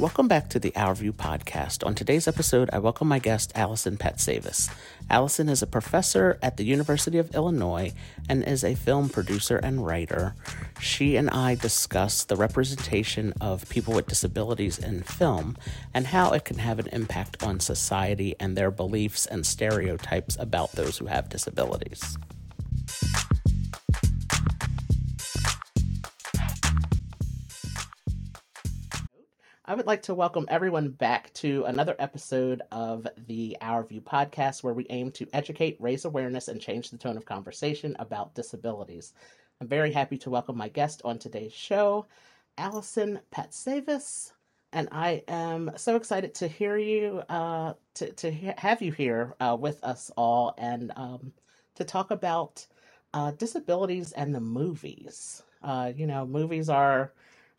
Welcome back to the Our View podcast. On today's episode, I welcome my guest, Allison Patsavas. Allison is a professor at the University of Illinois and is a film producer and writer. She and I discuss the representation of people with disabilities in film and how it can have an impact on society and their beliefs and stereotypes about those who have disabilities. I would like to welcome everyone back to another episode of the Our View podcast, where we aim to educate, raise awareness, and change the tone of conversation about disabilities. I'm very happy to welcome my guest on today's show, Allison Patsavas, and I am so excited to hear you, uh, to to he- have you here uh, with us all, and um, to talk about uh, disabilities and the movies. Uh, you know, movies are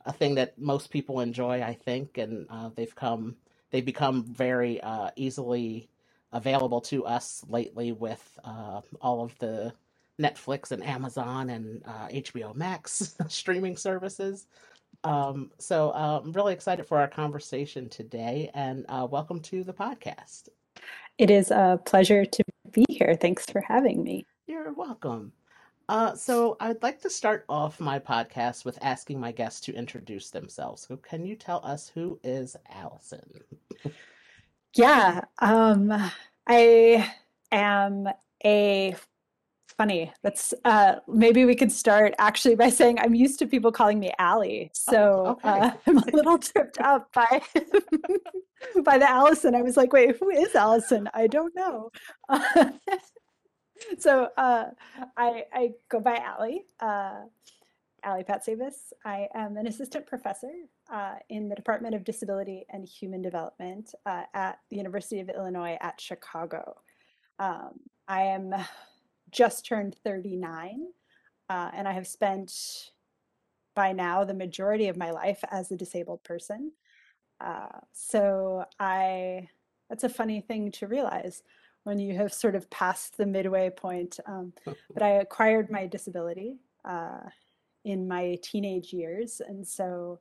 a thing that most people enjoy, I think, and uh, they've come they've become very uh, easily available to us lately with uh, all of the Netflix and Amazon and uh, HBO Max streaming services. Um, so uh, I'm really excited for our conversation today, and uh, welcome to the podcast. It is a pleasure to be here. Thanks for having me. You're welcome. Uh, so I'd like to start off my podcast with asking my guests to introduce themselves. So can you tell us who is Allison? Yeah, um, I am a funny. That's uh, maybe we could start actually by saying I'm used to people calling me Allie, Oh, so okay. uh, I'm a little tripped up by by the Allison. I was like, wait, who is Allison? I don't know. so uh, I I go by Allie. Uh, Ali Patsavas. I am an assistant professor uh, in the Department of Disability and Human Development uh, at the University of Illinois at Chicago. Um, I am just turned 39, uh, and I have spent by now the majority of my life as a disabled person. Uh, so I, that's a funny thing to realize when you have sort of passed the midway point. Um, but I acquired my disability. Uh, in my teenage years. And so,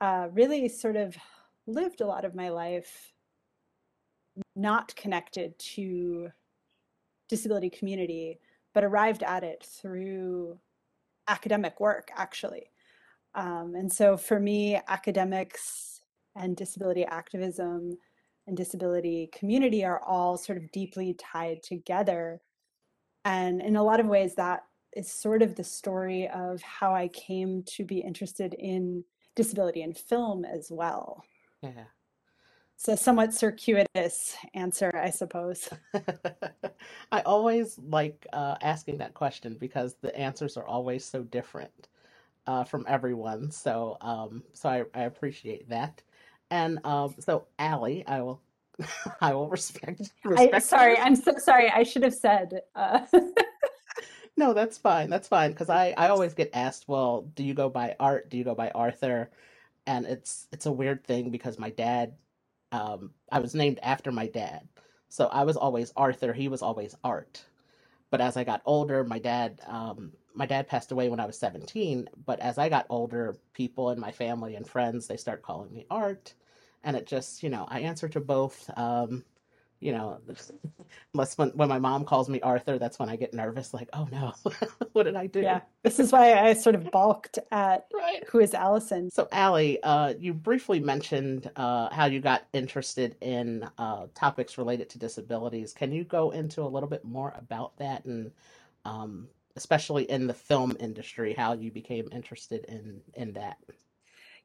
uh, really sort of lived a lot of my life not connected to disability community, but arrived at it through academic work, actually. Um, and so, for me, academics and disability activism and disability community are all sort of deeply tied together. And in a lot of ways, that is sort of the story of how I came to be interested in disability in film as well. Yeah. So somewhat circuitous answer, I suppose. I always like uh, asking that question because the answers are always so different uh, from everyone. So, um, so I, I appreciate that. And um, so, Allie, I will, I will respect. I respect sorry, I'm so sorry. I should have said. Uh, No, that's fine. That's fine because I I always get asked, well, do you go by Art? Do you go by Arthur? And it's it's a weird thing because my dad, um, I was named after my dad, so I was always Arthur. He was always Art. But as I got older, my dad, um, my dad passed away when I was 17. But as I got older, people in my family and friends they start calling me Art, and it just you know I answer to both. Um, you know, unless when when my mom calls me Arthur, that's when I get nervous. Like, oh no, what did I do? yeah, this is why I sort of balked at Right. who is Allison. So, Allie, uh, you briefly mentioned uh, how you got interested in uh, topics related to disabilities. Can you go into a little bit more about that, and um, especially in the film industry, how you became interested in in that?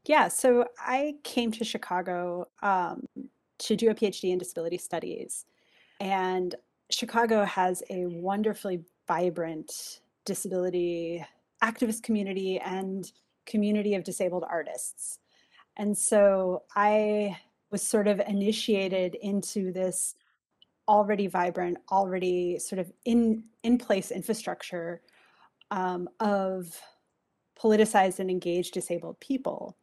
Yeah, so I came to Chicago um, to do a PhD in disability studies. And Chicago has a wonderfully vibrant disability activist community and community of disabled artists. And so I was sort of initiated into this already vibrant, already sort of in in place infrastructure um, of politicized and engaged disabled people.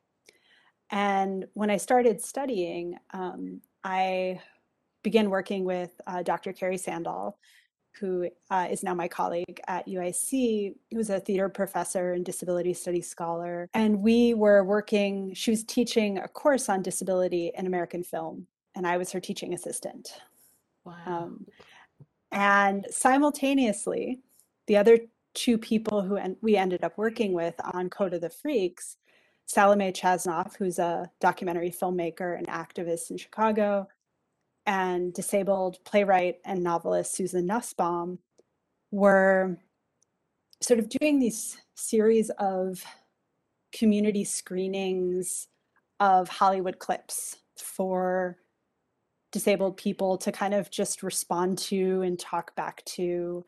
And when I started studying, um, I began working with uh, Dr. Carrie Sandahl, who uh, is now my colleague at UIC, who's a theater professor and disability studies scholar. And we were working, she was teaching a course on disability in American film, and I was her teaching assistant. Wow. Um, and simultaneously, the other two people who en- we ended up working with on Code of the Freaks, Salome Chasnoff, who's a documentary filmmaker and activist in Chicago, and disabled playwright and novelist Susan Nussbaum were sort of doing these series of community screenings of Hollywood clips for disabled people to kind of just respond to and talk back to.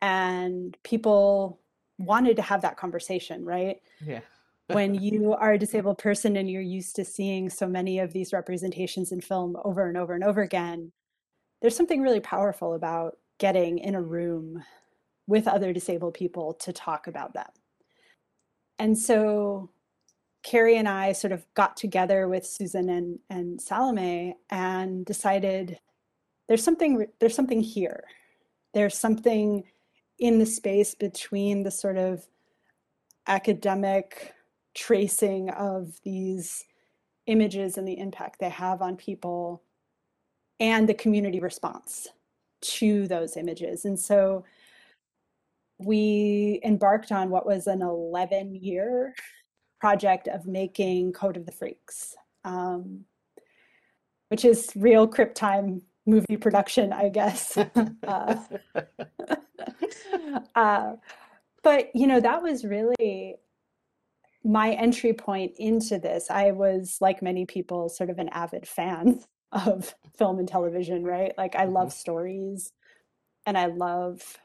And people wanted to have that conversation, right? Yeah. when you are a disabled person and you're used to seeing so many of these representations in film over and over and over again, there's something really powerful about getting in a room with other disabled people to talk about them. And so Carrie and I sort of got together with Susan and, and Salome and decided there's something there's something here. There's something in the space between the sort of academic tracing of these images and the impact they have on people and the community response to those images. And so we embarked on what was an 11 year project of making Code of the Freaks, um, which is real Crip Time movie production, I guess. uh, uh, but, you know, that was really my entry point into this. I was, like many people, sort of an avid fan of film and television, right? Like, I love Mhm. stories and I love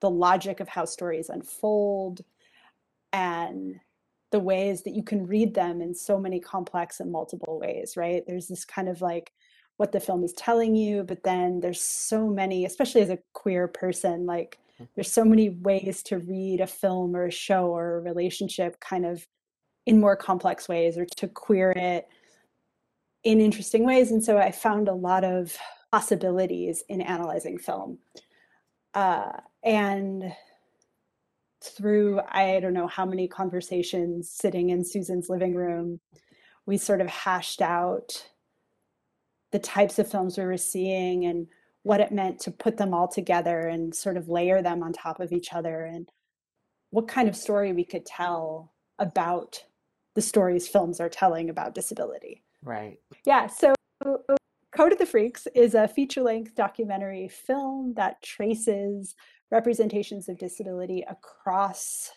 the logic of how stories unfold and the ways that you can read them in so many complex and multiple ways, right? There's this kind of like what the film is telling you, but then there's so many, especially as a queer person, like there's so many ways to read a film or a show or a relationship kind of in more complex ways or to queer it in interesting ways. And so I found a lot of possibilities in analyzing film. Uh, and through I don't know how many conversations sitting in Susan's living room, we sort of hashed out the types of films we were seeing and what it meant to put them all together and sort of layer them on top of each other and what kind of story we could tell about the stories films are telling about disability. Right. Yeah, so Code of the Freaks is a feature length documentary film that traces representations of disability across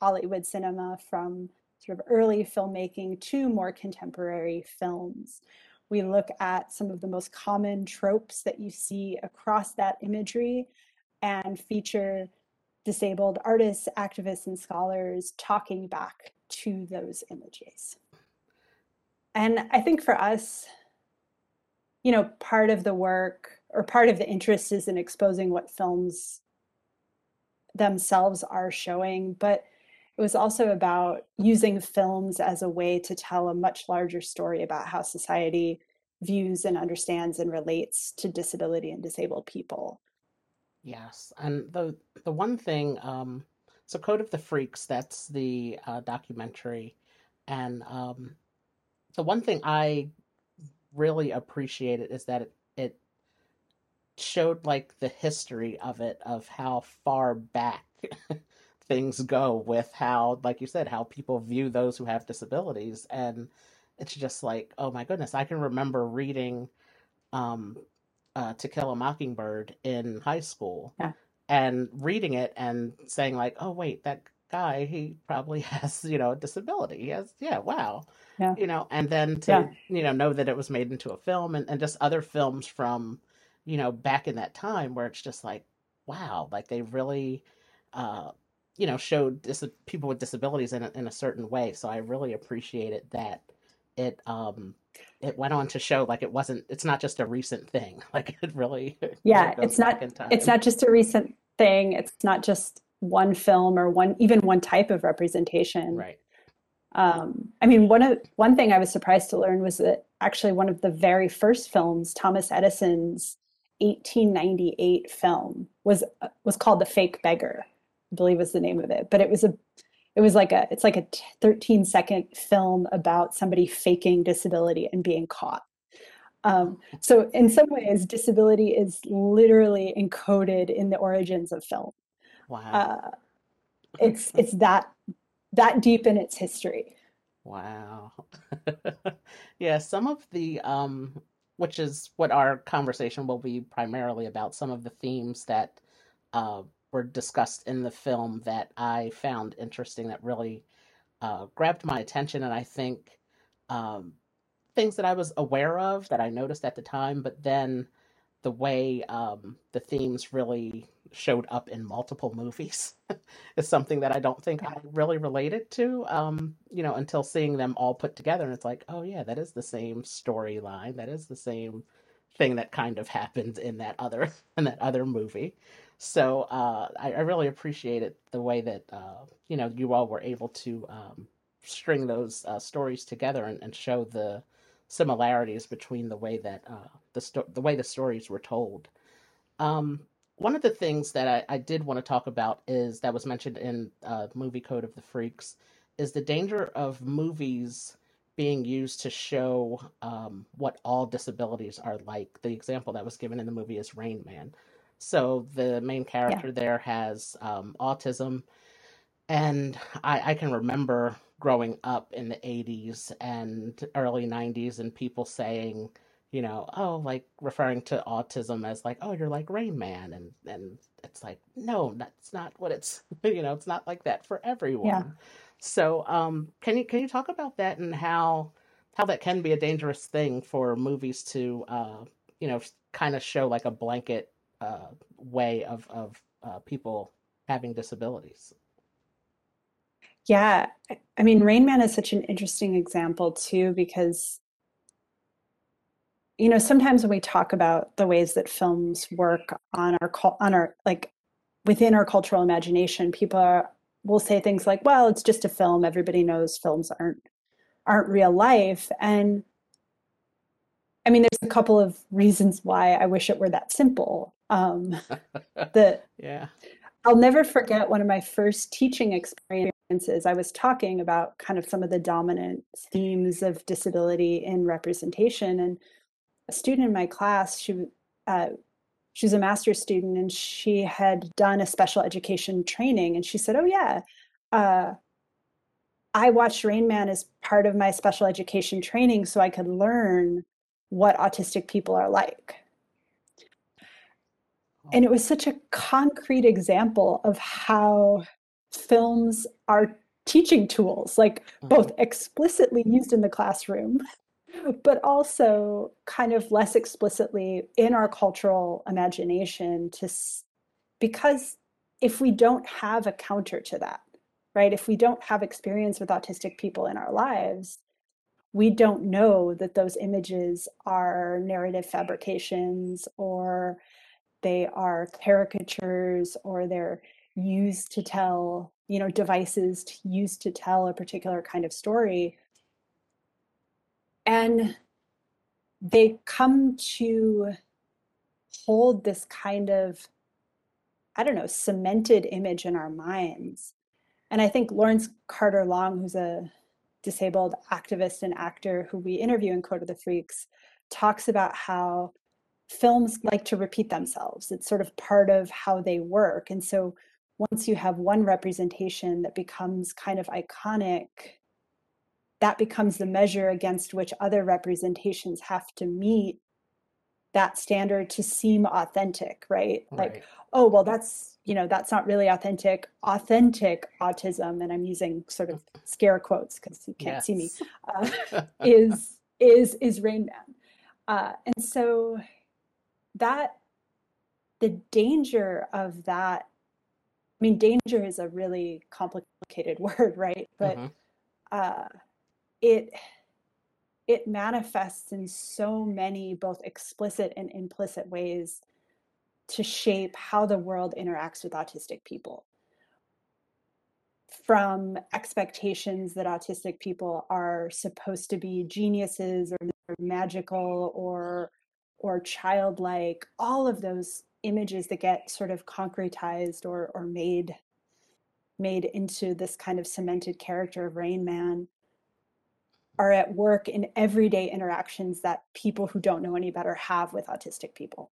Hollywood cinema from sort of early filmmaking to more contemporary films. We look at some of the most common tropes that you see across that imagery and feature disabled artists, activists, and scholars talking back to those images. And I think for us, you know, part of the work or part of the interest is in exposing what films themselves are showing, but it was also about using films as a way to tell a much larger story about how society views and understands and relates to disability and disabled people. Yes. And the the one thing, um, so Code of the Freaks, that's the uh, documentary, and um, the one thing I really appreciated is that it, showed like the history of it, of how far back things go with how, like you said, how people view those who have disabilities. And it's just like, oh my goodness, I can remember reading um, uh, To Kill a Mockingbird in high school Yeah. and reading it and saying like, oh wait, that guy, he probably has, you know, a disability. He has, yeah, wow. Yeah. You know, and then to, Yeah. you know, know that it was made into a film and, and just other films from, you know, back in that time where it's just like, wow, like they really, uh, you know, showed dis- people with disabilities in a, in a certain way. So I really appreciated that it, um, it went on to show like it wasn't, it's not just a recent thing. Like it really, Yeah, goes it's not it's not just a recent thing. It's not just one film or one even one type of representation. Right. Um, I mean, one of one thing I was surprised to learn was that actually one of the very first films, Thomas Edison's 1898 film was was called The Fake Beggar, I believe was the name of it. But it was a it was like a it's like a 13 second film about somebody faking disability and being caught. Um, so in some ways, disability is literally encoded in the origins of film. Wow. Uh, it's it's that that deep in its history. Wow. yeah, some of the um which is what our conversation will be primarily about some of the themes that uh were discussed in the film that I found interesting that really uh grabbed my attention. And I think um things that I was aware of that I noticed at the time, but then the way um, the themes really showed up in multiple movies is something that I don't think I really related to, um, you know, until seeing them all put together. And it's like, oh, yeah, that is the same storyline. That is the same thing that kind of happened in that other in that other movie. So uh, I, I really appreciated the way that uh, you know you all were able to um, string those uh, stories together and, and show the similarities between the way that uh, the sto- the way the stories were told. Um, one of the things that I, I did want to talk about is that was mentioned in uh, movie Code of the Freaks is the danger of movies being used to show um, what all disabilities are like. The example that was given in the movie is Rain Man. So the main Yeah. character there has um, autism, and I, I can remember growing up in the 80s and early 90s and people saying, you know, oh, like referring to autism as like, oh, you're like Rain Man. And, and it's like, no, that's not what it's, you know, it's not like that for everyone. Yeah. So, um, can you, can you talk about that and how, how that can be a dangerous thing for movies to, uh, you know, kind of show like a blanket, uh, way of, of, uh, people having disabilities? Yeah. I mean, Rain Man is such an interesting example too, because, you know, sometimes when we talk about the ways that films work on our on our like within our cultural imagination, people are, will say things like, "Well, it's just a film. Everybody knows films aren't aren't real life." And I mean, there's a couple of reasons why I wish it were that simple. Um, the Yeah. I'll never forget one of my first teaching experiences. I was talking about kind of some of the dominant themes of disability in representation, and a student in my class, she uh, she was a master's student, and she had done a special education training, and she said, "Oh yeah, uh, I watched Rain Man as part of my special education training, so I could learn what autistic people are like." And it was such a concrete example of how films are teaching tools, like both explicitly used in the classroom, but also kind of less explicitly in our cultural imagination to because if we don't have a counter to that, right? If we don't have experience with autistic people in our lives, we don't know that those images are narrative fabrications or they are caricatures or they're used to tell, you know, devices used to tell a particular kind of story. And they come to hold this kind of, I don't know, cemented image in our minds. And I think Lawrence Carter Long, who's a disabled activist and actor who we interview in Code of the Freaks, talks about how films like to repeat themselves. It's sort of part of how they work. And so once you have one representation that becomes kind of iconic, that becomes the measure against which other representations have to meet that standard to seem authentic, right? Like, Right. oh, well, that's, you know, that's not really authentic. Authentic autism, and I'm using sort of scare quotes because you can't see me, uh, is is is Rain Man. Uh, and so that the danger of that, I mean, danger is a really complicated word, right? But hmm uh, it it manifests in so many both explicit and implicit ways to shape how the world interacts with autistic people. From expectations that autistic people are supposed to be geniuses or magical or or childlike, all of those images that get sort of concretized or or made made into this kind of cemented character of Rain Man are at work in everyday interactions that people who don't know any better have with autistic people.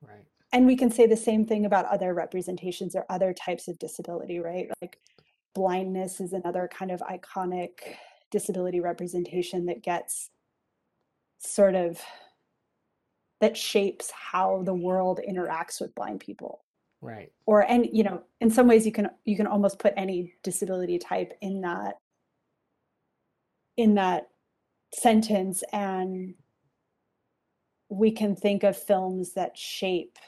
Right. And we can say the same thing about other representations or other types of disability, right? Like blindness is another kind of iconic disability representation that gets sort of that shapes how the world interacts with blind people right or and you know in some ways you can you can almost put any disability type in that in that sentence and we can think of films that shape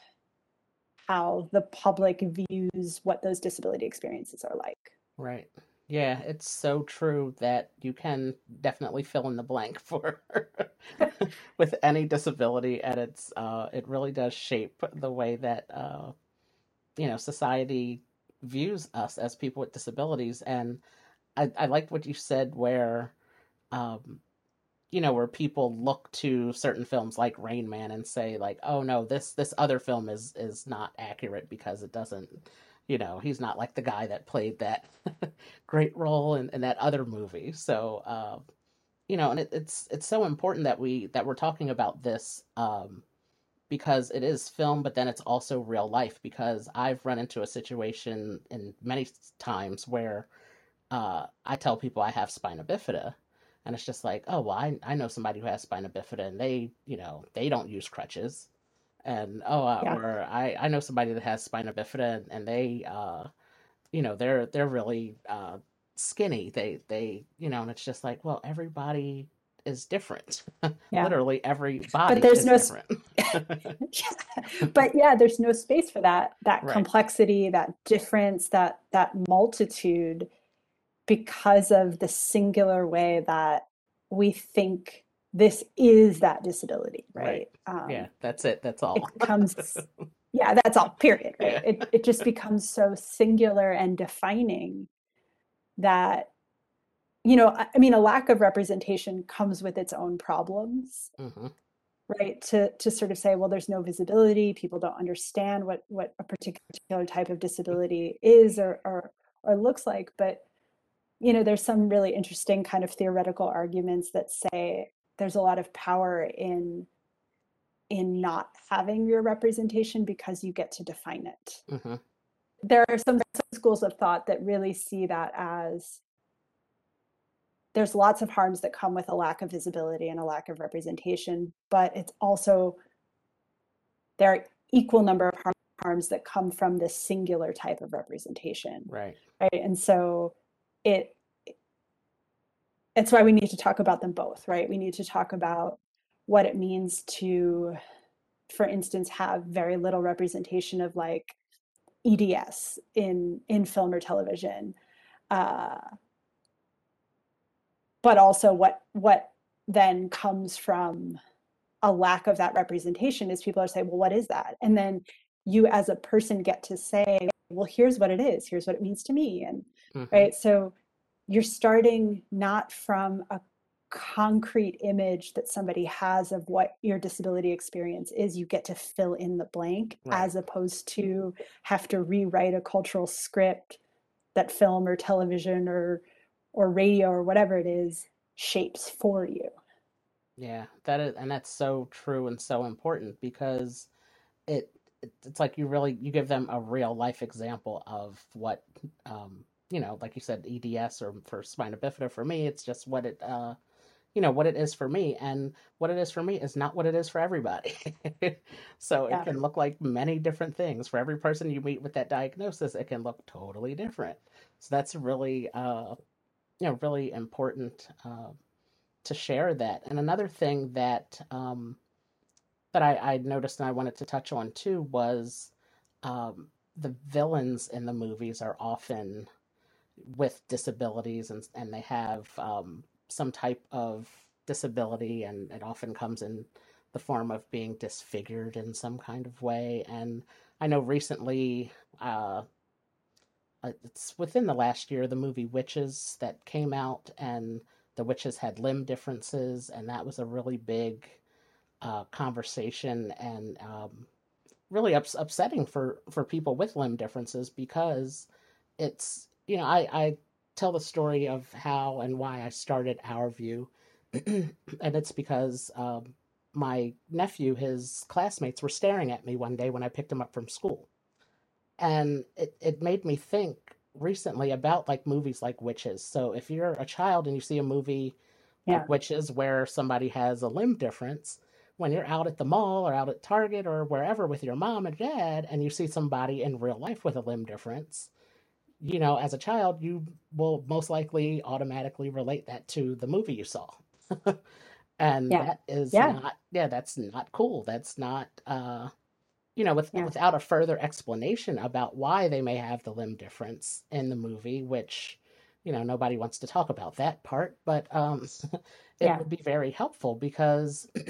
how the public views what those disability experiences are like. Right. Yeah it's so true that you can definitely fill in the blank for with any disability and it's uh it really does shape the way that uh you know society views us as people with disabilities. And i i liked what you said where um you know where people look to certain films like rain man and say like oh no this this other film is is not accurate because it doesn't you know he's not like the guy that played that great role in, in that other movie so uh, you know and it, it's it's so important that we that we're talking about this um because it is film, but then it's also real life. Because I've run into a situation in many times where uh, I tell people I have spina bifida, and it's just like, oh well, I I know somebody who has spina bifida, and they you know they don't use crutches, and oh uh, yeah. or I I know somebody that has spina bifida, and, and they uh you know they're they're really uh skinny. They they you know, and it's just like, well, everybody is different. Yeah. Literally every body but there's no different. yeah. But yeah, there's no space for that that right. complexity, that difference, that that multitude because of the singular way that we think this is that disability, right? right. Um, yeah, that's it. That's all. It becomes yeah, that's all. Period. Right. Yeah. It it just becomes so singular and defining that you know i mean a lack of representation comes with its own problems mm-hmm. right to to sort of say well there's no visibility people don't understand what what a particular type of disability is or or, or looks like but you know there's some really interesting kind of theoretical arguments that say there's a lot of power in in not having your representation because you get to define it mm-hmm. there are some, some schools of thought that really see that as there's lots of harms that come with a lack of visibility and a lack of representation, but it's also there are equal number of harms that come from this singular type of representation. Right. Right. And so it it's why we need to talk about them both, right? We need to talk about what it means to, for instance, have very little representation of like EDS in in film or television. Uh, but also what what then comes from a lack of that representation is people are saying well what is that and then you as a person get to say well here's what it is here's what it means to me and mm-hmm. right so you're starting not from a concrete image that somebody has of what your disability experience is you get to fill in the blank right. as opposed to have to rewrite a cultural script that film or television or or radio or whatever it is shapes for you. Yeah, that is, and that's so true and so important because it, it it's like you really you give them a real life example of what um you know like you said EDS or for spina bifida for me it's just what it uh you know what it is for me and what it is for me is not what it is for everybody so yeah. it can look like many different things for every person you meet with that diagnosis it can look totally different so that's really uh you know really important uh, to share that. And another thing that um, that I, I noticed and I wanted to touch on too was um, the villains in the movies are often with disabilities and and they have um, some type of disability and it often comes in the form of being disfigured in some kind of way. And i know recently uh, uh, it's within the last year the movie Witches that came out and the witches had limb differences and that was a really big uh, conversation and um, really ups- upsetting for for people with limb differences because it's you know I I tell the story of how and why I started Our View, and it's because um, my nephew, his classmates were staring at me one day when I picked him up from school, and it it made me think recently about like movies like Witches. So if you're a child and you see a movie Yeah. like Witches where somebody has a limb difference, when you're out at the mall or out at Target or wherever with your mom and dad and you see somebody in real life with a limb difference, you know, as a child, you will most likely automatically relate that to the movie you saw. and Yeah. that is Yeah. not, yeah, that's not cool. That's not, uh, you know, with, Yeah. without a further explanation about why they may have the limb difference in the movie, which, you know, nobody wants to talk about that part, but um, it would be very helpful because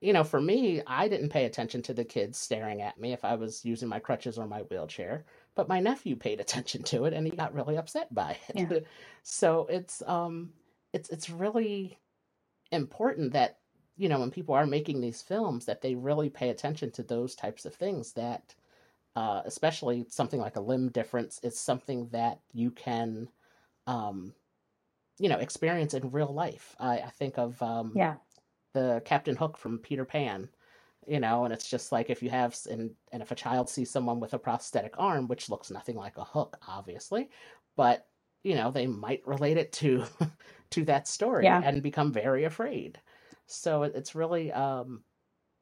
you know, for me, I didn't pay attention to the kids staring at me if I was using my crutches or my wheelchair, but my nephew paid attention to it and he got really upset by Yeah. it. so it's um it's it's really important that you know when people are making these films that they really pay attention to those types of things that uh especially something like a limb difference is something that you can um you know experience in real life. I, I think of um Yeah. the Captain Hook from Peter Pan, you know, and it's just like if you have and and if a child sees someone with a prosthetic arm, which looks nothing like a hook, obviously, but you know they might relate it to to that story Yeah. and become very afraid. So it's really um,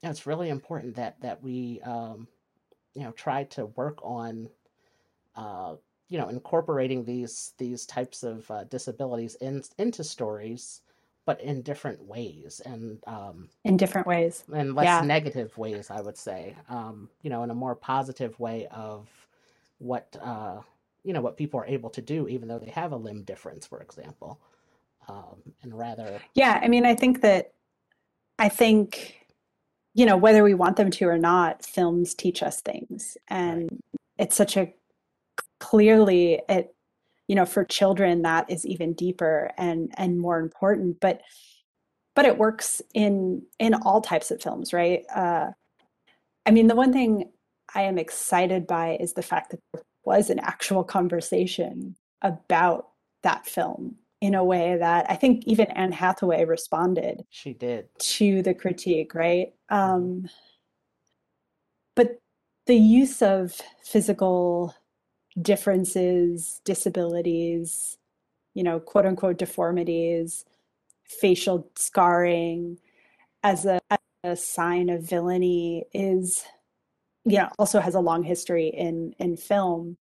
it's really important that that we um, you know try to work on uh, you know incorporating these these types of uh, disabilities in into stories but in different ways and um In different ways. and less Yeah. negative ways i would say um you know in a more positive way of what uh you know what people are able to do even though they have a limb difference for example um and rather Yeah. I mean, I think that, I think, you know, whether we want them to or not, films teach us things. right And it's such a clearly, it, you know, for children, that is even deeper and and more important. But but it works in in all types of films, right? Uh, I mean, the one thing I am excited by is the fact that there was an actual conversation about that film in a way that I think even Anne Hathaway responded she did to the critique, right? hmm Um, but the use of physical differences, disabilities, you know, quote unquote deformities, facial scarring as a, as a sign of villainy is, you know, also has a long history in in film.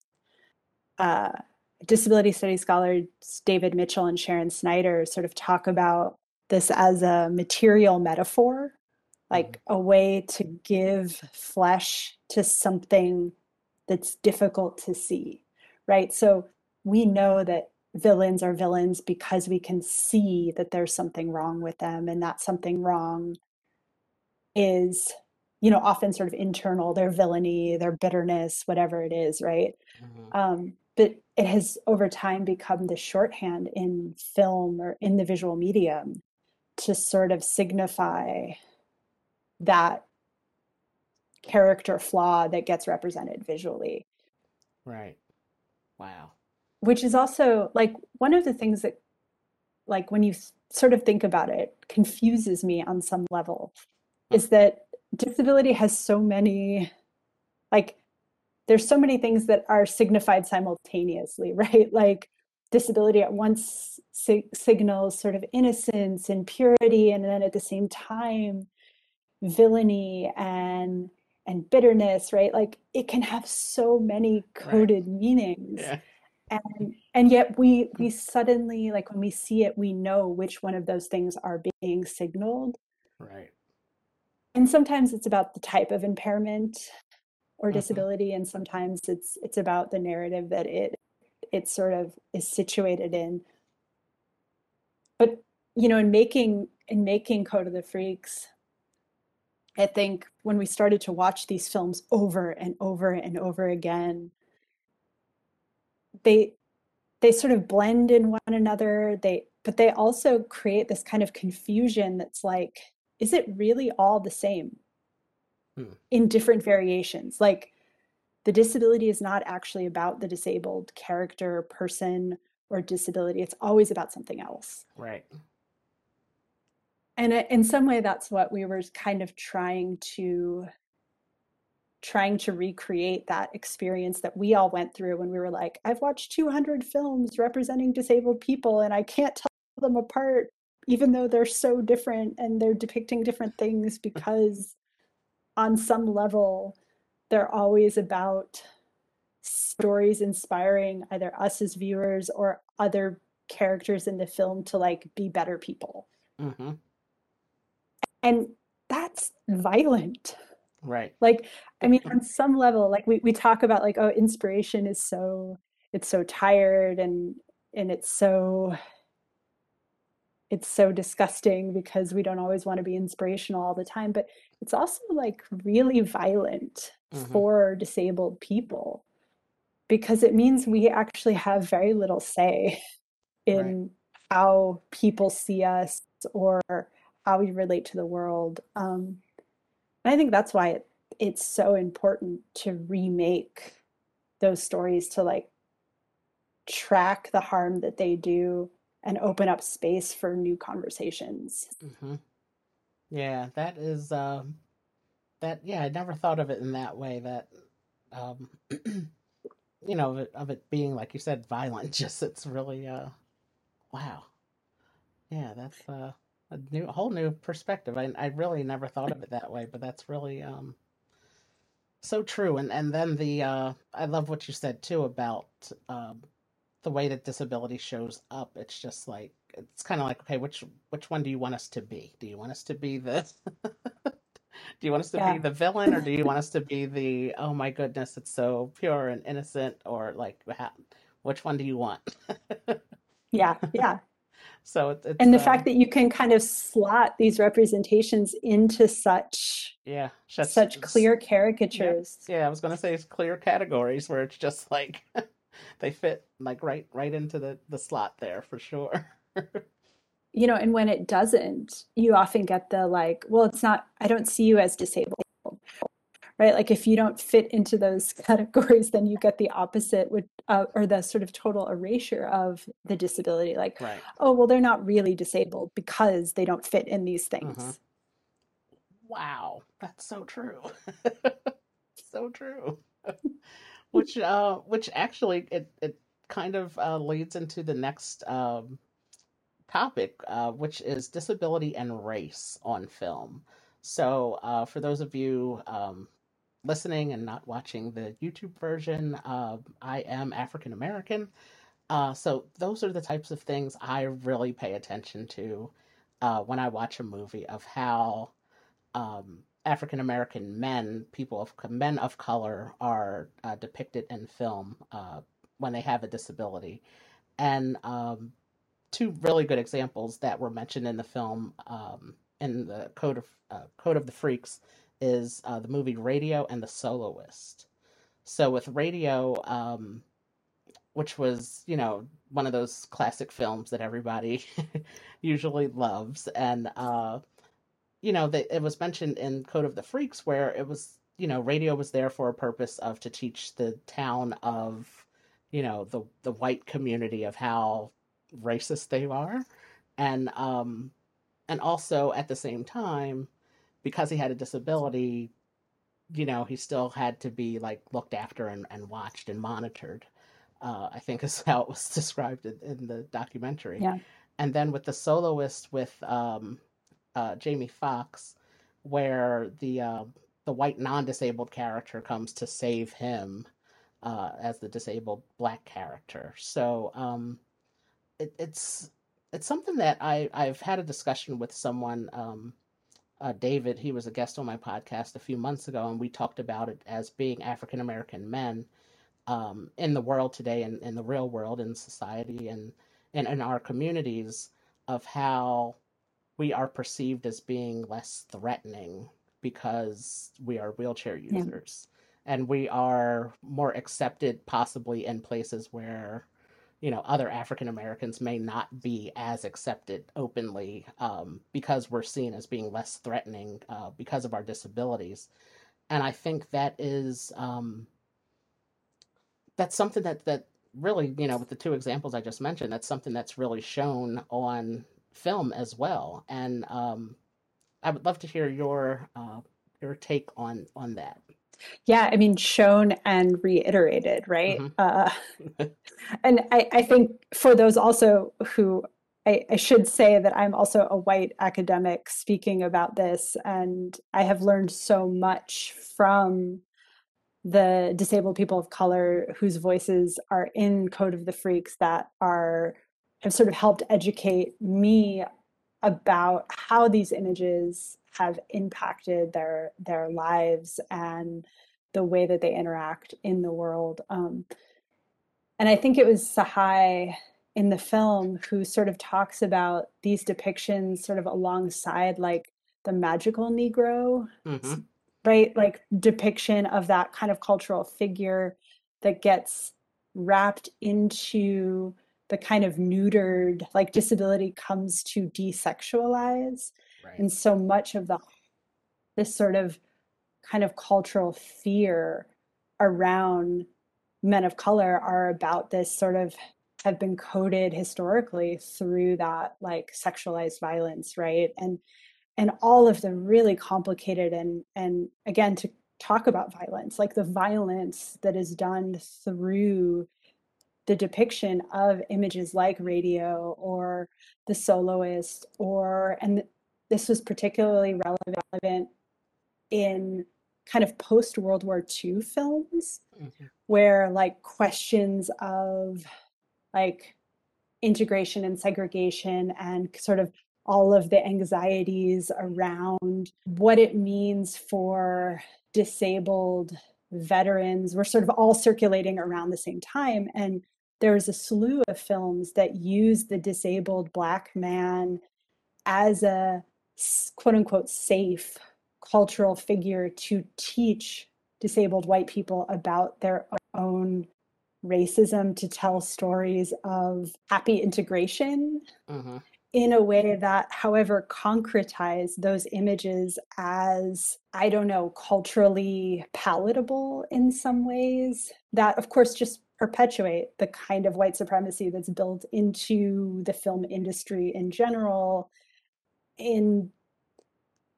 Uh, disability studies scholars David Mitchell and Sharon Snyder sort of talk about this as a material metaphor, like a way to give flesh to something that's difficult to see, right? So we know that villains are villains because we can see that there's something wrong with them, and that something wrong is, you know, often sort of internal, their villainy, their bitterness, whatever it is, right? hmm Um, but it has over time become the shorthand in film or in the visual medium to sort of signify that character flaw that gets represented visually, right wow which is also like one of the things that, like, when you sort of think about it, confuses me on some level Hmm. is that disability has so many, like, there's so many things that are signified simultaneously, right? Like disability at once sig- signals sort of innocence and purity, and then at the same time, villainy and and bitterness, right? Like it can have so many right coded meanings. yeah And and yet we we suddenly, like when we see it, we know which one of those things are being signaled. right And sometimes it's about the type of impairment or hmm disability and sometimes it's it's about the narrative that it it sort of is situated in but you know in making in making code of the freaks i think when we started to watch these films over and over and over again they they sort of blend in one another they but they also create this kind of confusion that's like is it really all the same Hmm. in different variations? Like the disability is not actually about the disabled character, person, or disability. It's always about something else. Right. And in some way, that's what we were kind of trying to trying to recreate that experience that we all went through when we were like, I've watched 200 films representing disabled people and I can't tell them apart, even though they're so different and they're depicting different things because on some level, they're always about stories inspiring either us as viewers or other characters in the film to like be better people. Mm-hmm. And that's violent. Right. Like, I mean, on some level, like we, we talk about like, oh, inspiration is so it's so tired and and it's so it's so disgusting because we don't always want to be inspirational all the time, but it's also like really violent Mhm. for disabled people because it means we actually have very little say in how people see us or how we relate to the world. Um, and I think that's why it, it's so important to remake those stories to like track the harm that they do and open up space for new conversations. Mm-hmm. Yeah, that is um that yeah, I never thought of it in that way that um you know, of it, of it being like you said violent just it's really uh wow. Yeah, that's uh a new a whole new perspective. I I really never thought of it that way, but that's really um so true. And and then the uh I love what you said too about um the way that disability shows up. It's just like it's kind of like okay, which which one do you want us to be? Do you want us to be the do you want us to be the villain or do you want us to be the oh my goodness, it's so pure and innocent or like which one do you want? Yeah, yeah. So it, it's And the uh fact that you can kind of slot these representations into such yeah, just such clear caricatures. Yeah, I was gonna say it's clear categories where it's just like they fit like right right into the the slot there for sure. You know, and when it doesn't, you often get the like, well, it's not, I don't see you as disabled, right? Like if you don't fit into those categories, then you get the opposite, with, uh, or the sort of total erasure of the disability. Like, Right. oh, well, they're not really disabled because they don't fit in these things. Wow, that's so true. So true. Which uh which actually it it kind of uh leads into the next um topic, uh, which is disability and race on film. So, uh, for those of you um, listening and not watching the YouTube version, uh, I am African American. Uh, so, those are the types of things I really pay attention to uh, when I watch a movie of how um, African American men, people of men of color, are uh, depicted in film uh, when they have a disability. And um, two really good examples that were mentioned in the film um, in the Code of uh, Code of the Freaks is uh, the movie Radio and the Soloist. So with Radio, um, which was you know one of those classic films that everybody usually loves, and uh, you know that it was mentioned in Code of the Freaks where it was you know radio was there for a purpose of to teach the town of you know the the white community of how racist they are and um and also at the same time because he had a disability you know he still had to be like looked after and, and watched and monitored uh i think is how it was described in, in the documentary Yeah. and then with the soloist with um uh jamie foxx where the uh the white non-disabled character comes to save him uh as the disabled black character so um it, it's it's something that I I've had a discussion with someone. Um, uh, David, he was a guest on my podcast a few months ago, and we talked about it as being African American men um, in the world today, and in the real world, in society, and and in our communities, of how we are perceived as being less threatening because we are wheelchair Yeah. users, and we are more accepted, possibly in places where you know other African Americans may not be as accepted openly um, because we're seen as being less threatening uh, because of our disabilities, and I think that is um, that's something that that really you know with the two examples I just mentioned that's something that's really shown on film as well, and um, I would love to hear your uh, your take on on that. Yeah, I mean, shown and reiterated, right? hmm Uh, and I, I think for those also who I, I should say that I'm also a white academic speaking about this, and I have learned so much from the disabled people of color whose voices are in Code of the Freaks that are have sort of helped educate me about how these images have impacted their their lives and the way that they interact in the world. Um, and I think it was Sahai in the film who sort of talks about these depictions sort of alongside like the magical Negro, hmm right? Like depiction of that kind of cultural figure that gets wrapped into the kind of neutered, like disability comes to desexualize. Right. And so much of the this sort of kind of cultural fear around men of color are about this sort of have been coded historically through that like sexualized violence right and and all of the really complicated and and again to talk about violence like the violence that is done through the depiction of images like radio or the soloist or and this was particularly relevant in kind of post World War II films hmm where like questions of like integration and segregation and sort of all of the anxieties around what it means for disabled veterans were sort of all circulating around the same time. And there was a slew of films that use the disabled black man as a quote unquote safe cultural figure to teach disabled white people about their own racism, to tell stories of happy integration hmm in a way that, however, concretize those images as, I don't know, culturally palatable in some ways, that of course just perpetuate the kind of white supremacy that's built into the film industry in general in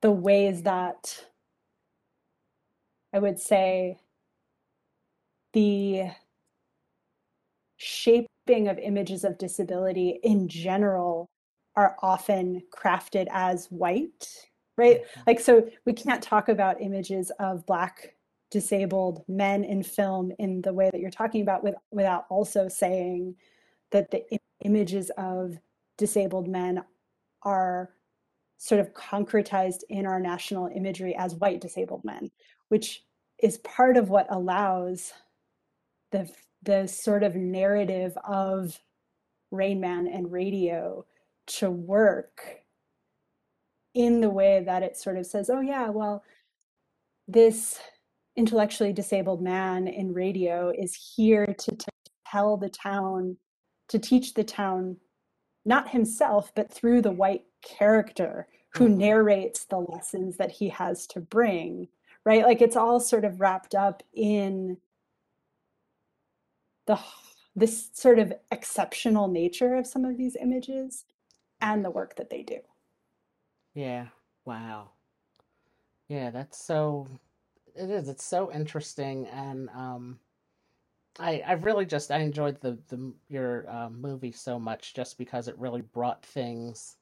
the ways that I would say the shaping of images of disability in general are often crafted as white, right? Like, so we can't talk about images of Black disabled men in film in the way that you're talking about with, without also saying that the images of disabled men are sort of concretized in our national imagery as white disabled men, which is part of what allows the the sort of narrative of Rain Man and radio to work in the way that it sort of says, oh yeah, well, this intellectually disabled man in radio is here to tell the town, to teach the town, not himself, but through the white character who hmm narrates the lessons that he has to bring, right? Like it's all sort of wrapped up in the this sort of exceptional nature of some of these images and the work that they do. Yeah. Wow. Yeah, that's so it is. It's so interesting and um I I really just I enjoyed the the your uh, movie so much just because it really brought things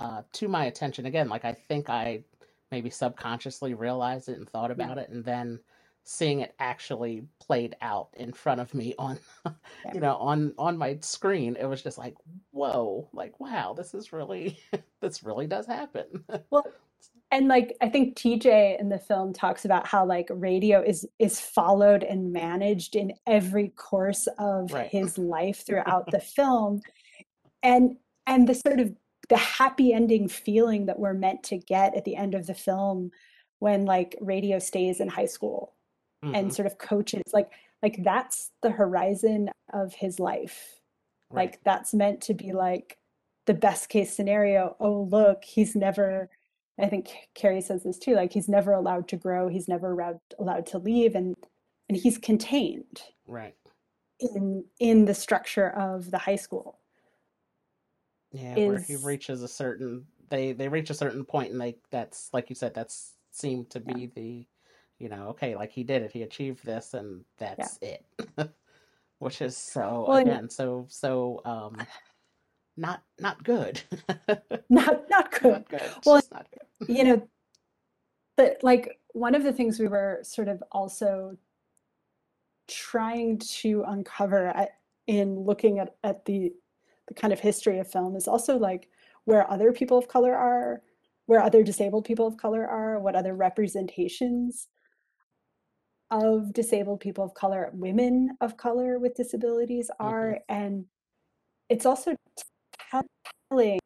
uh to my attention. Again like I think I maybe subconsciously realized it and thought Yeah, about it and then seeing it actually played out in front of me on yeah. you know on on my screen it was just like whoa like wow this is really this really does happen. Well, and like I think TJ in the film talks about how like radio is is followed and managed in every course of right his life throughout the film and and the sort of the happy ending feeling that we're meant to get at the end of the film when like radio stays in high school and hmm sort of coaches like like that's the horizon of his life Right. Like that's meant to be like the best case scenario. Oh, look, he's never I think Carrie says this too, like he's never allowed to grow, he's never allowed allowed to leave and and he's contained. Right. In in the structure of the high school. Yeah, is, where he reaches a certain they they reach a certain point and they that's like you said that's seemed to be yeah. the you know okay like he did it he achieved this and that's yeah. it which is so well, again so so um not not good not not good, not good. well not good. you know but like one of the things we were sort of also trying to uncover at, in looking at, at the the kind of history of film is also like where other people of color are where other disabled people of color are what other representations of disabled people of color, women of color with disabilities are. Mm-hmm. And it's also telling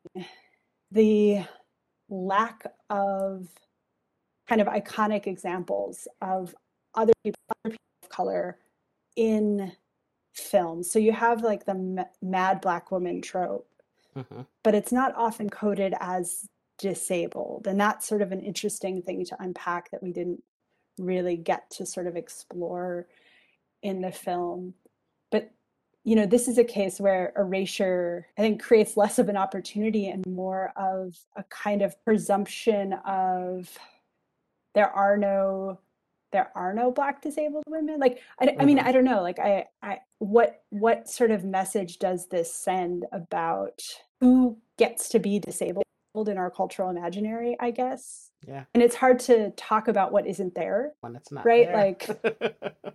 the lack of kind of iconic examples of other people, other people of color in films. So you have like the mad black woman trope, mm-hmm. but it's not often coded as disabled. And that's sort of an interesting thing to unpack that we didn't really get to sort of explore in the film. But you know, this is a case where erasure, I think, creates less of an opportunity and more of a kind of presumption of there are no there are no black disabled women like I, mm-hmm. I mean mm-hmm. i don't know like I, I what what sort of message does this send about who gets to be disabled in our cultural imaginary i guess yeah. And it's hard to talk about what isn't there. When it's not right. There. Like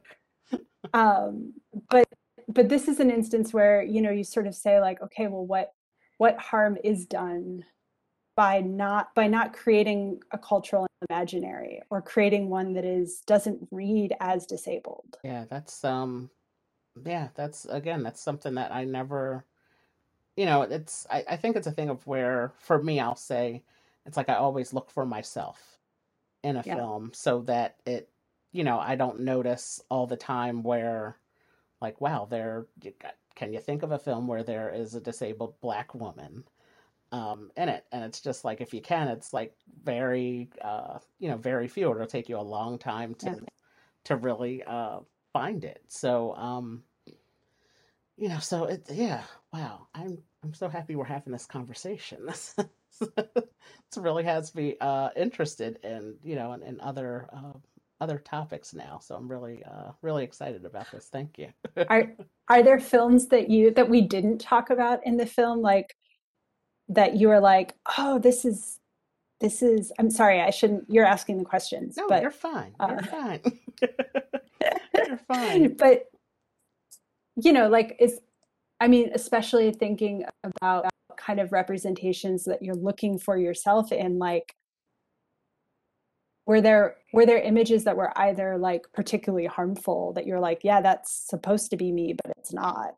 um but but this is an instance where, you know, you sort of say like, okay, well what what harm is done by not by not creating a cultural imaginary or creating one that is doesn't read as disabled. Yeah, that's um yeah, that's again, that's something that I never you know, it's I, I think it's a thing of where for me I'll say it's like I always look for myself in a yeah. film so that it, you know, I don't notice all the time where, like, wow, there, you can you think of a film where there is a disabled black woman? um, in it. And it's just like if you can, it's like very uh, you know very few. It'll take you a long time to yeah. to really uh, find it. So um, you know, so it yeah, wow. I'm I'm so happy we're having this conversation. it really has me uh, interested in you know in, in other uh, other topics now. So I'm really uh, really excited about this. Thank you. are are there films that you that we didn't talk about in the film like that you were like, oh, this is this is I'm sorry, I shouldn't you're asking the questions. No, but you're fine. You're uh, fine. you're fine. But you know, like is I mean, especially thinking about kind of representations that you're looking for yourself in like were there were there images that were either like particularly harmful that you're like yeah that's supposed to be me but it's not.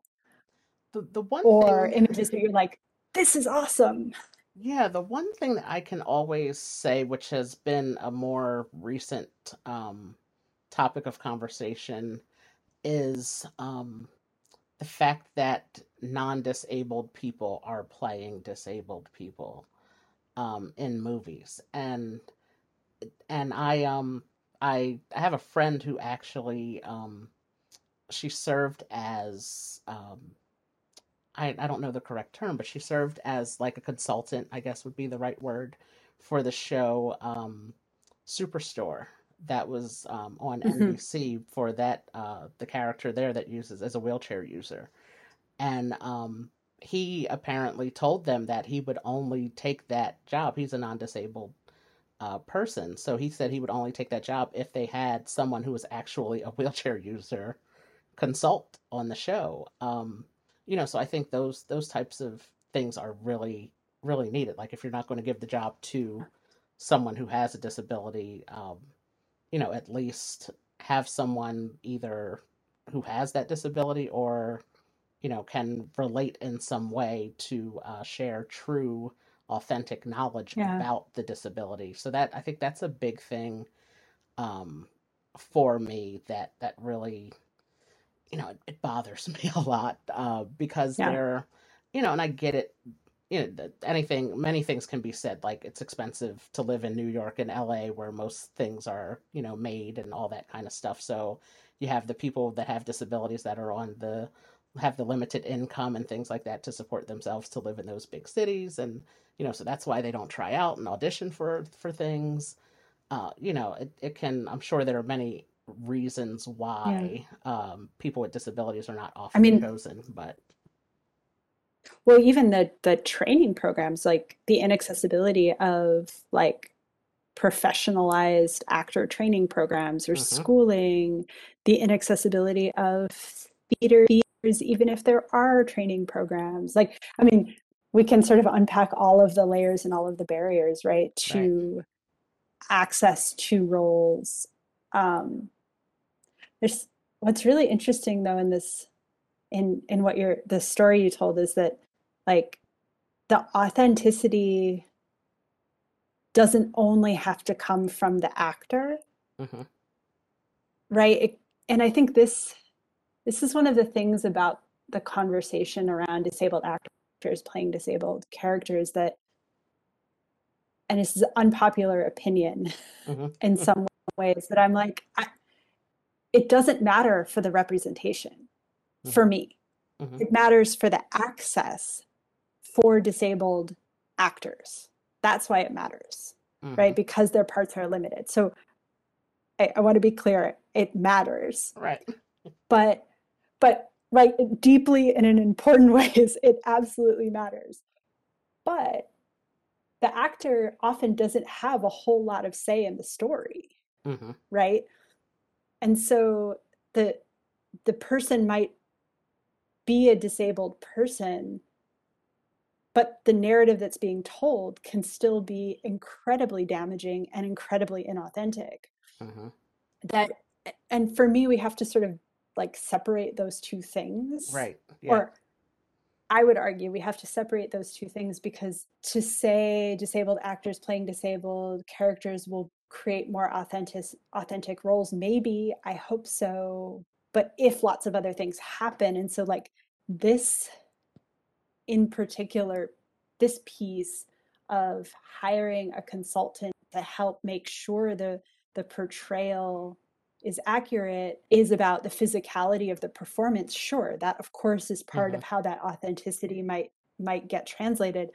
The, the one or thing... images that you're like this is awesome. Yeah the one thing that i can always say which has been a more recent um, topic of conversation is um, the fact that non-disabled people are playing disabled people um, in movies, and and I um I I have a friend who actually um she served as um I I don't know the correct term, but she served as like a consultant, I guess would be the right word for the show um Superstore that was um, on mm-hmm. NBC for that uh, the character there that uses as a wheelchair user, and um, he apparently told them that he would only take that job. He's a non-disabled uh, person, so he said he would only take that job if they had someone who was actually a wheelchair user consult on the show. Um, you know, so I think those those types of things are really really needed. Like if you're not going to give the job to someone who has a disability, um, you know, at least have someone either who has that disability or, you know, can relate in some way to uh, share true, authentic knowledge yeah. about the disability. So that I think that's a big thing um, for me that that really you know, it, it bothers me a lot uh, because Yeah. they're, you know, and I get it. You know, that anything, many things can be said. Like it's expensive to live in New York and LA, where most things are, you know, made and all that kind of stuff. So you have the people that have disabilities that are on the have the limited income and things like that to support themselves to live in those big cities, and you know, so that's why they don't try out and audition for for things. Uh, you know, it, it can. I'm sure there are many reasons Yeah. why um, people with disabilities are not often I mean, chosen, but well, even the the training programs, like the inaccessibility of like professionalized actor training programs or hmm schooling, the inaccessibility of theater even if there are training programs. Like, I mean, we can sort of unpack all of the layers and all of the barriers, right, right, to access to roles. Um, there's what's really interesting though in this in in what you're the story you told is that like the authenticity doesn't only have to come from the actor, hmm right? It, and I think this this is one of the things about the conversation around disabled actors playing disabled characters that and this is an unpopular opinion hmm in some ways that I'm like I, it doesn't matter for the representation for hmm me. hmm It matters for the access for disabled actors. That's why it matters, hmm right? Because their parts are limited. So I, I want to be clear, it matters. right, But but right deeply and in important ways, it absolutely matters. But the actor often doesn't have a whole lot of say in the story, hmm right? And so the the person might be a disabled person, but the narrative that's being told can still be incredibly damaging and incredibly inauthentic. hmm That and for me, we have to sort of like separate those two things. right, yeah, Or I would argue we have to separate those two things because to say disabled actors playing disabled characters will create more authentic authentic roles, maybe, I hope so. But if lots of other things happen, and so like this in particular, this piece of hiring a consultant to help make sure the the portrayal is accurate is about the physicality of the performance sure that of course is part hmm of how that authenticity might might get translated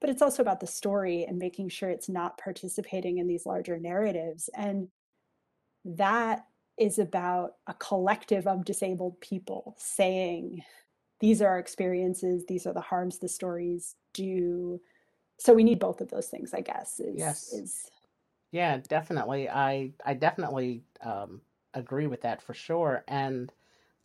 but it's also about the story and making sure it's not participating in these larger narratives and that is about a collective of disabled people saying these are our experiences these are the harms the stories do. So we need both of those things i guess is yes, is yeah, definitely. I I definitely um, agree with that for sure, and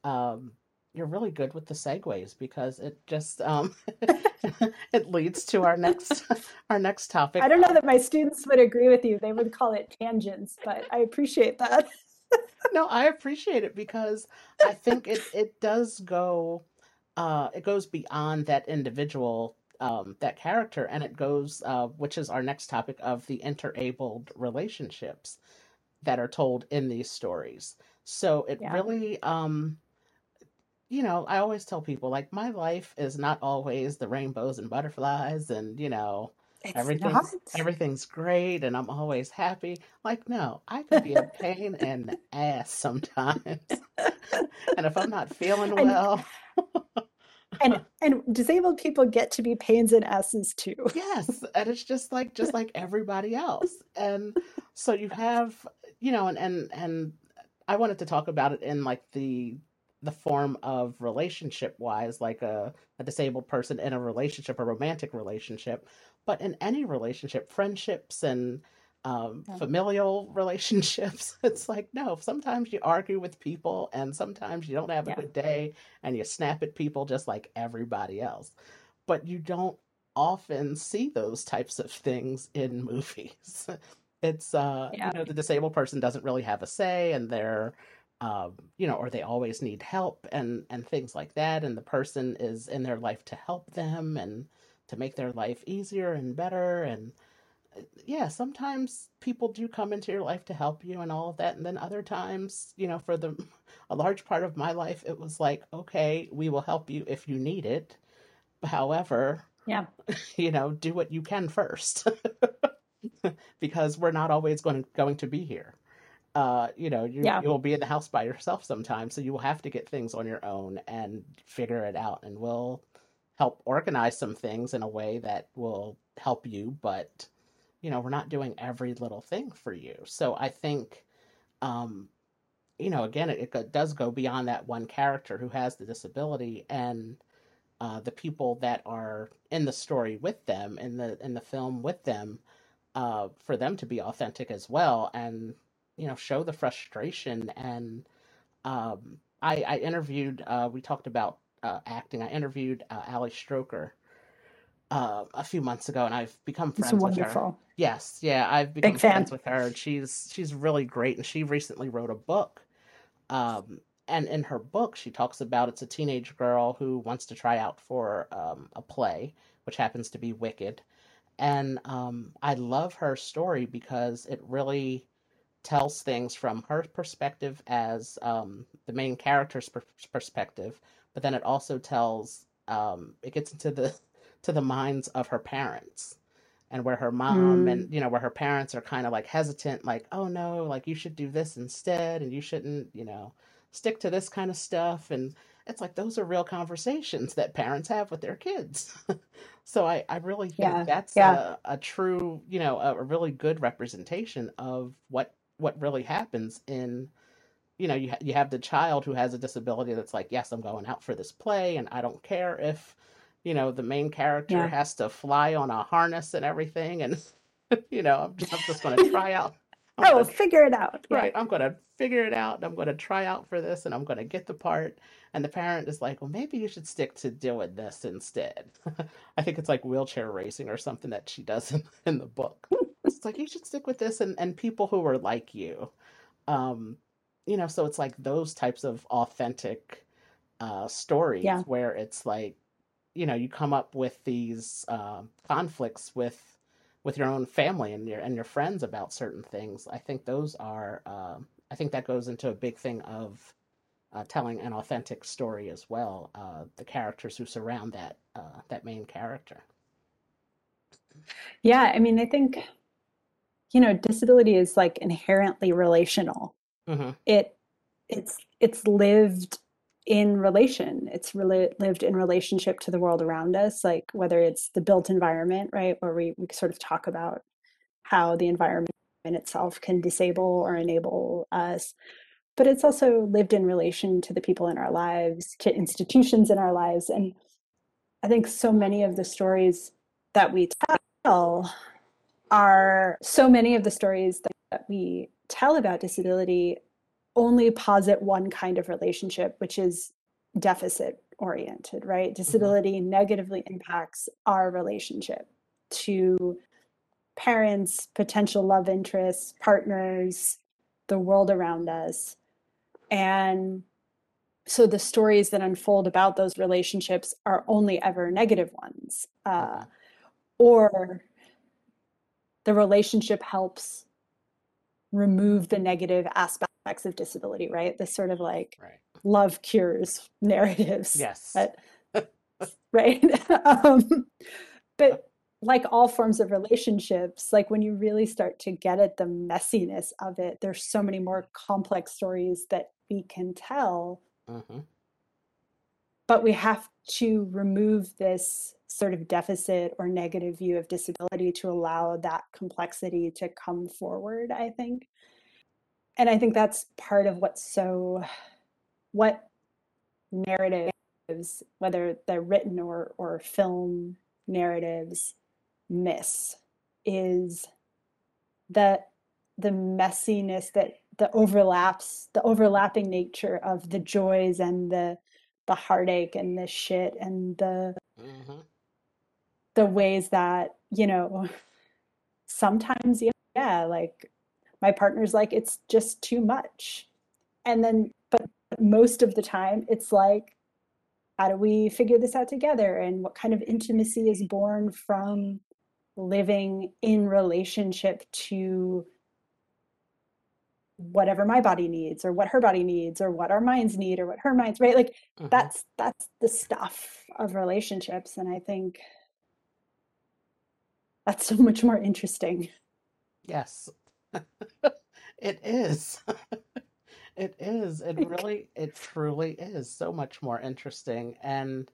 um, you're really good with the segues because it just um, it leads to our next our next topic. i don't know that my students would agree with you they would call it tangents but i appreciate that no, I appreciate it because I think it it does go uh it goes beyond that individual um that character and it goes uh which is our next topic of the interabled relationships that are told in these stories. So it yeah really um you know, I always tell people like my life is not always the rainbows and butterflies and you know it's not everything's everything's great and I'm always happy. Like no, I can be a pain in the ass sometimes. And if I'm not feeling well, and and and disabled people get to be pains in asses too yes, and it's just like just like everybody else. And so you have, you know, and and and I wanted to talk about it in like the the form of relationship wise, like a, a disabled person in a relationship, a romantic relationship, but in any relationship, friendships and um, yeah. familial relationships, it's like, no, sometimes you argue with people and sometimes you don't have a yeah. good day and you snap at people just like everybody else. But you don't often see those types of things in movies. It's uh, you know, the disabled person doesn't really have a say and they're um, you know, or they always need help and and things like that. And the person is in their life to help them and to make their life easier and better and yeah, sometimes people do come into your life to help you and all of that. And then other times, you know, for the a large part of my life, it was like, okay, we will help you if you need it. However, Yeah. you know, do what you can first because we're not always going going to be here. Uh, you know, you Yeah. you'll be in the house by yourself sometimes, so you will have to get things on your own and figure it out. And we'll help organize some things in a way that will help you, but you know, we're not doing every little thing for you. So I think, um, you know, again, it, it does go beyond that one character who has the disability and uh, the people that are in the story with them in the in the film with them uh, for them to be authentic as well and you know show the frustration and um, I, I interviewed uh, we talked about uh, acting I interviewed uh, Ali Stroker uh, a few months ago and I've become It's friends with her wonderful. yes yeah I've Big become fan. friends with her and she's she's really great and she recently wrote a book um, and in her book, she talks about it's a teenage girl who wants to try out for um, a play, which happens to be Wicked. And um, I love her story because it really tells things from her perspective as um, the main character's per- perspective, but then it also tells um, it gets into the to the minds of her parents and where her mom Mm, and you know where her parents are kind of like hesitant like oh no like you should do this instead and you shouldn't you know stick to this kind of stuff and it's like those are real conversations that parents have with their kids so i i really think yeah. that's Yeah. a, a true you know a, a really good representation of what what really happens in you know you, ha- you have the child who has a disability that's like yes i'm going out for this play and i don't care if you know the main character Yeah. has to fly on a harness and everything and you know i'm just, I'm just going to try out i'm I gonna, figure it out. Right i'm going to figure it out i'm going to try out for this and i'm going to get the part and the parent is like well maybe you should stick to doing this instead i think it's like wheelchair racing or something that she does in, in the book it's like you should stick with this and and people who are like you um you know so it's like those types of authentic uh stories Yeah. where it's like you know you come up with these um conflicts with with your own family and your and your friends about certain things i think those are um i think that goes into a big thing of uh, telling an authentic story as well uh the characters who surround that uh that main character Yeah. I mean, I think, you know, disability is like inherently relational. hmm It it's it's lived in relation. It's really lived in relationship to the world around us, like whether it's the built environment, right, where we, we sort of talk about how the environment itself can disable or enable us, but it's also lived in relation to the people in our lives, to institutions in our lives. And I think so many of the stories that we tell are so many of the stories that, that we tell about disability only posit one kind of relationship, which is deficit oriented, right? hmm Disability negatively impacts our relationship to parents, potential love interests, partners, the world around us. And so the stories that unfold about those relationships are only ever negative ones. Uh, hmm or the relationship helps remove the negative aspects of disability, right? This sort of like right love cures narratives yes that, right? um, but like all forms of relationships, like when you really start to get at the messiness of it, there's so many more complex stories that we can tell, hmm but we have to remove this sort of deficit or negative view of disability to allow that complexity to come forward, I think. And I think that's part of what's so, what narratives, whether they're written or, or film narratives, miss is that the messiness that the overlaps, the overlapping nature of the joys and the the heartache and the shit and the hmm the ways that, you know, sometimes yeah, yeah, like my partner's like it's just too much. And then but most of the time it's like how do we figure this out together? And what kind of intimacy is born from living in relationship to whatever my body needs or what her body needs or what our minds need or what her minds right? Like mm-hmm. that's that's the stuff of relationships. And i think that's so much more interesting. Yes it is. It is. It really it truly is so much more interesting and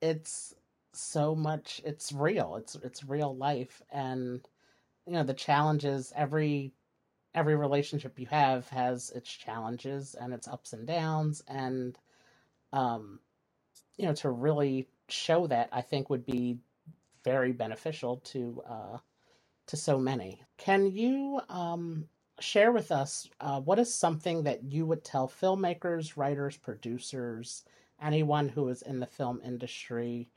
it's so much it's real. It's it's real life and you know the challenges every every relationship you have has its challenges and its ups and downs and um you know to really show that i think would be very beneficial to uh to so many can you um share with us uh, what is something that you would tell filmmakers writers producers anyone who is in the film industry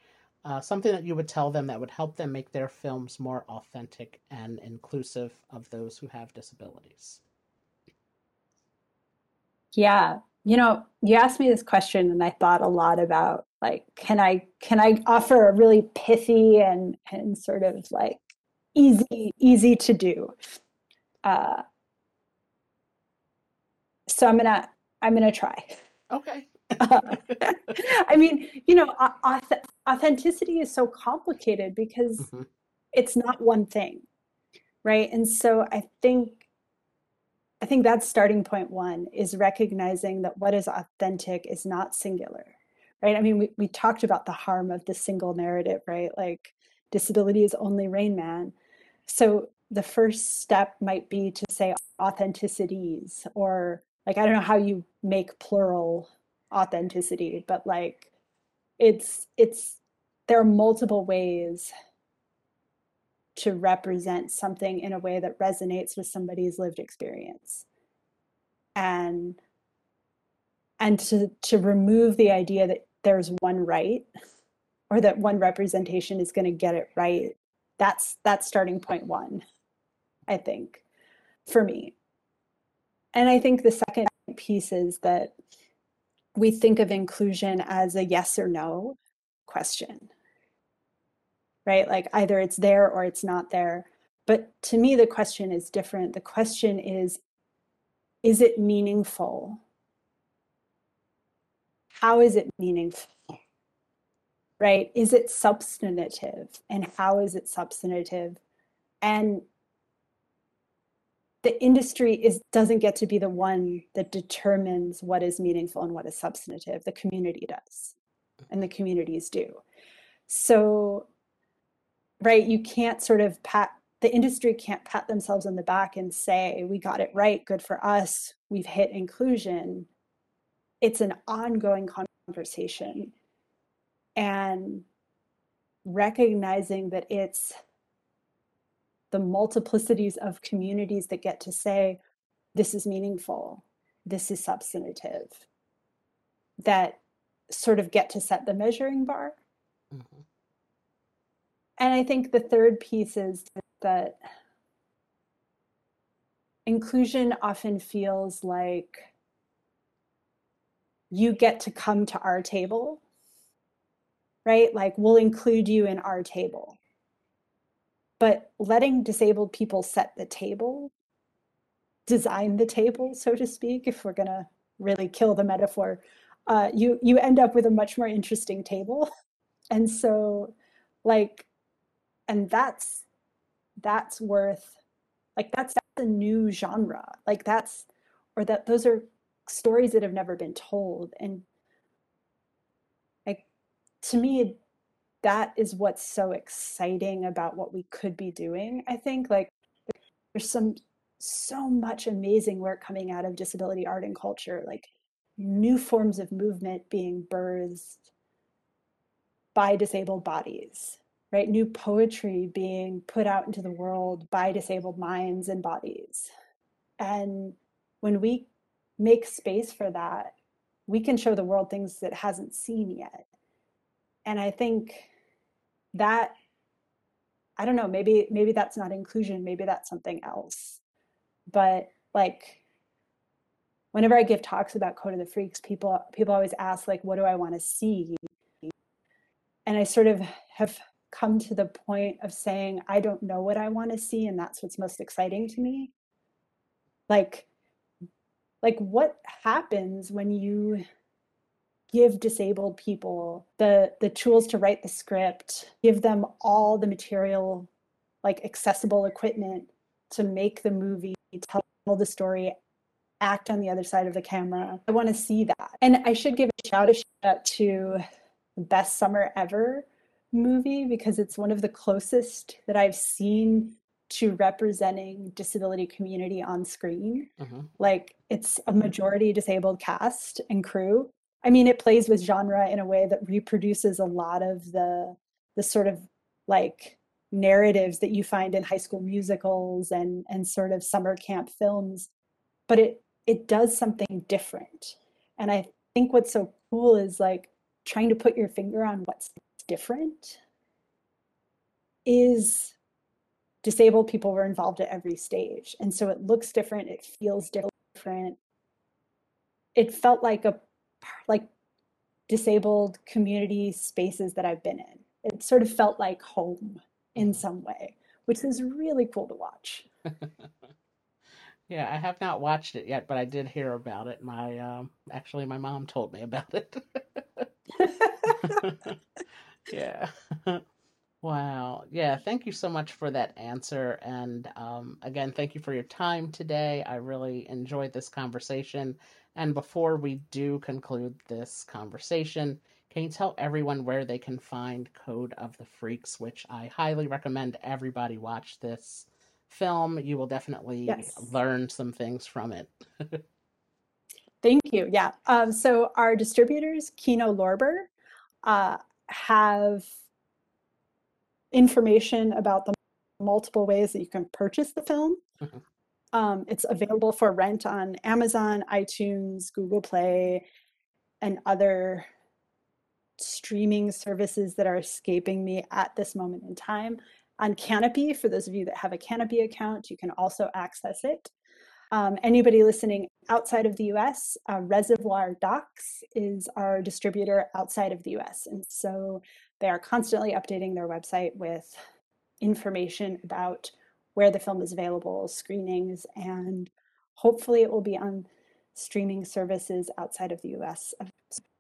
uh, something that you would tell them that would help them make their films more authentic and inclusive of those who have disabilities? Yeah, you know, you asked me this question, and I thought a lot about like, can I can I offer a really pithy and and sort of like easy easy to do? Uh, so I'm gonna I'm gonna try. Okay. I mean, you know, authenticity is so complicated because mm-hmm. it's not one thing, right? And so I think I think that's starting point one is recognizing that what is authentic is not singular, right? I mean, we, we talked about the harm of the single narrative, right? Like disability is only Rain Man. So the first step might be to say authenticities or like I don't know how you make plural authenticity but like it's it's there are multiple ways to represent something in a way that resonates with somebody's lived experience. And and to to remove the idea that there's one right or that one representation is going to get it right that's that's starting point 1 i think for me and i think the second piece is that we think of inclusion as a yes or no question, right? Like either it's there or it's not there. But to me, the question is different. The question is is it meaningful? How is it meaningful? Right? Is it substantive? And how is it substantive? And the industry is doesn't get to be the one that determines what is meaningful and what is substantive the community does and the communities do so right you can't sort of pat the industry can't pat themselves on the back and say we got it right good for us we've hit inclusion it's an ongoing conversation and recognizing that it's the multiplicities of communities that get to say, this is meaningful, this is substantive, that sort of get to set the measuring bar. Mm-hmm. And I think the third piece is that inclusion often feels like you get to come to our table, right? Like we'll include you in our table. But letting disabled people set the table design the table so to speak if we're going to really kill the metaphor uh, you you end up with a much more interesting table. And so like and that's that's worth like that's, that's a new genre. Like that's or that those are stories that have never been told. And to me that is what's so exciting about what we could be doing i think like there's some so much amazing work coming out of disability art and culture like new forms of movement being birthed by disabled bodies right? New poetry being put out into the world by disabled minds and bodies. And when we make space for that we can show the world things that hasn't seen yet and i think that i don't know maybe maybe that's not inclusion maybe that's something else but like whenever i give talks about code of the freaks people people always ask like what do i want to see and i sort of have come to the point of saying, I don't know what I want to see, and that's what's most exciting to me. Like, like what happens when you give disabled people the the tools to write the script give them all the material like accessible equipment to make the movie tell the story act on the other side of the camera. I want to see that. And i should give a shout out to best summer ever movie because it's one of the closest that i've seen to representing disability community on screen. Mm-hmm. like it's a majority disabled cast and crew i mean it plays with genre in a way that reproduces a lot of the the sort of like narratives that you find in high school musicals and and sort of summer camp films but it it does something different. And i think what's so cool is like trying to put your finger on what's different is disabled people were involved at every stage. And so it looks different it feels different. It felt like a like disabled community spaces that i've been in it sort of felt like home in some way, which is really cool to watch. yeah, I have not watched it yet, but I did hear about it. My um, actually, my mom told me about it. yeah. Wow. Yeah. Thank you so much for that answer. And um, again, thank you for your time today. I really enjoyed this conversation. And before we do conclude this conversation, can you tell everyone where they can find Code of the Freaks, which I highly recommend everybody watch this film. You will definitely yes. learn some things from it. Thank you. Yeah. Um, so our distributors, Kino Lorber, uh, have information about the multiple ways that you can purchase the film. Mm-hmm. Um, it's available for rent on Amazon, iTunes, Google Play, and other streaming services that are escaping me at this moment in time. On Kanopy, for those of you that have a Kanopy account, you can also access it. Um, anybody listening outside of the US, uh, Reservoir Docs is our distributor outside of the US. And so they are constantly updating their website with information about where the film is available, screenings, and hopefully it will be on streaming services outside of the US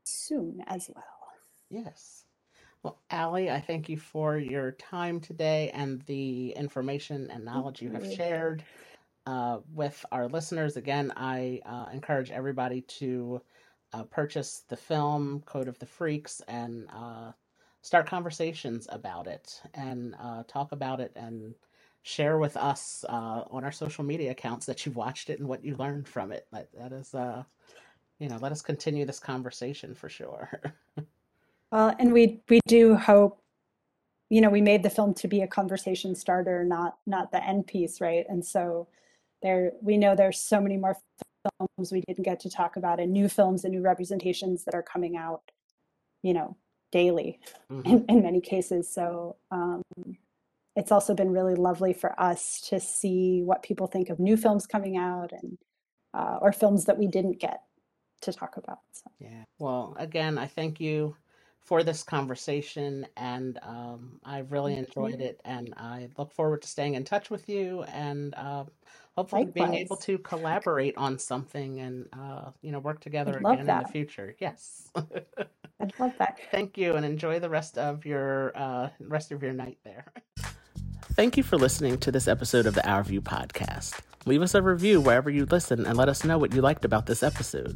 soon as well. Yes. Well, Allie, I thank you for your time today and the information and knowledge you have shared uh, with our listeners. Again, I uh, encourage everybody to uh, purchase the film Code of the Freaks and uh, start conversations about it and uh, talk about it and share with us uh, on our social media accounts that you've watched it and what you learned from it. That, that is, you know, let us continue this conversation for sure. Well, and we we do hope, you know, we made the film to be a conversation starter, not not the end piece, right? And so there we know there's so many more films we didn't get to talk about and new films and new representations that are coming out, you know, daily mm-hmm. in, in many cases. So um, it's also been really lovely for us to see what people think of new films coming out and uh, or films that we didn't get to talk about. So. Yeah. Well, again, I thank you for this conversation, and um, I've really enjoyed it. And I look forward to staying in touch with you, and uh, hopefully Likewise. being able to collaborate on something and uh, you know work together again that. in the future. Yes, I'd love that. Thank you, and enjoy the rest of your uh, rest of your night there. Thank you for listening to this episode of the Our View podcast. Leave us a review wherever you listen and let us know what you liked about this episode.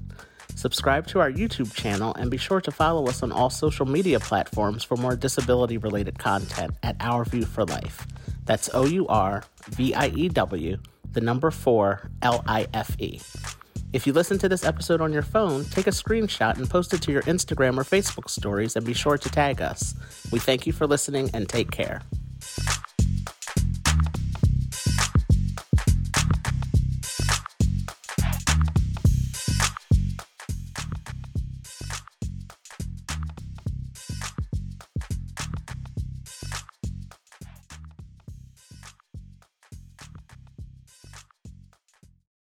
Subscribe to our YouTube channel and be sure to follow us on all social media platforms for more disability related content at Our View for Life. That's O U R V I E W, the number 4 L I F E. If you listen to this episode on your phone, take a screenshot and post it to your Instagram or Facebook stories and be sure to tag us. We thank you for listening and take care.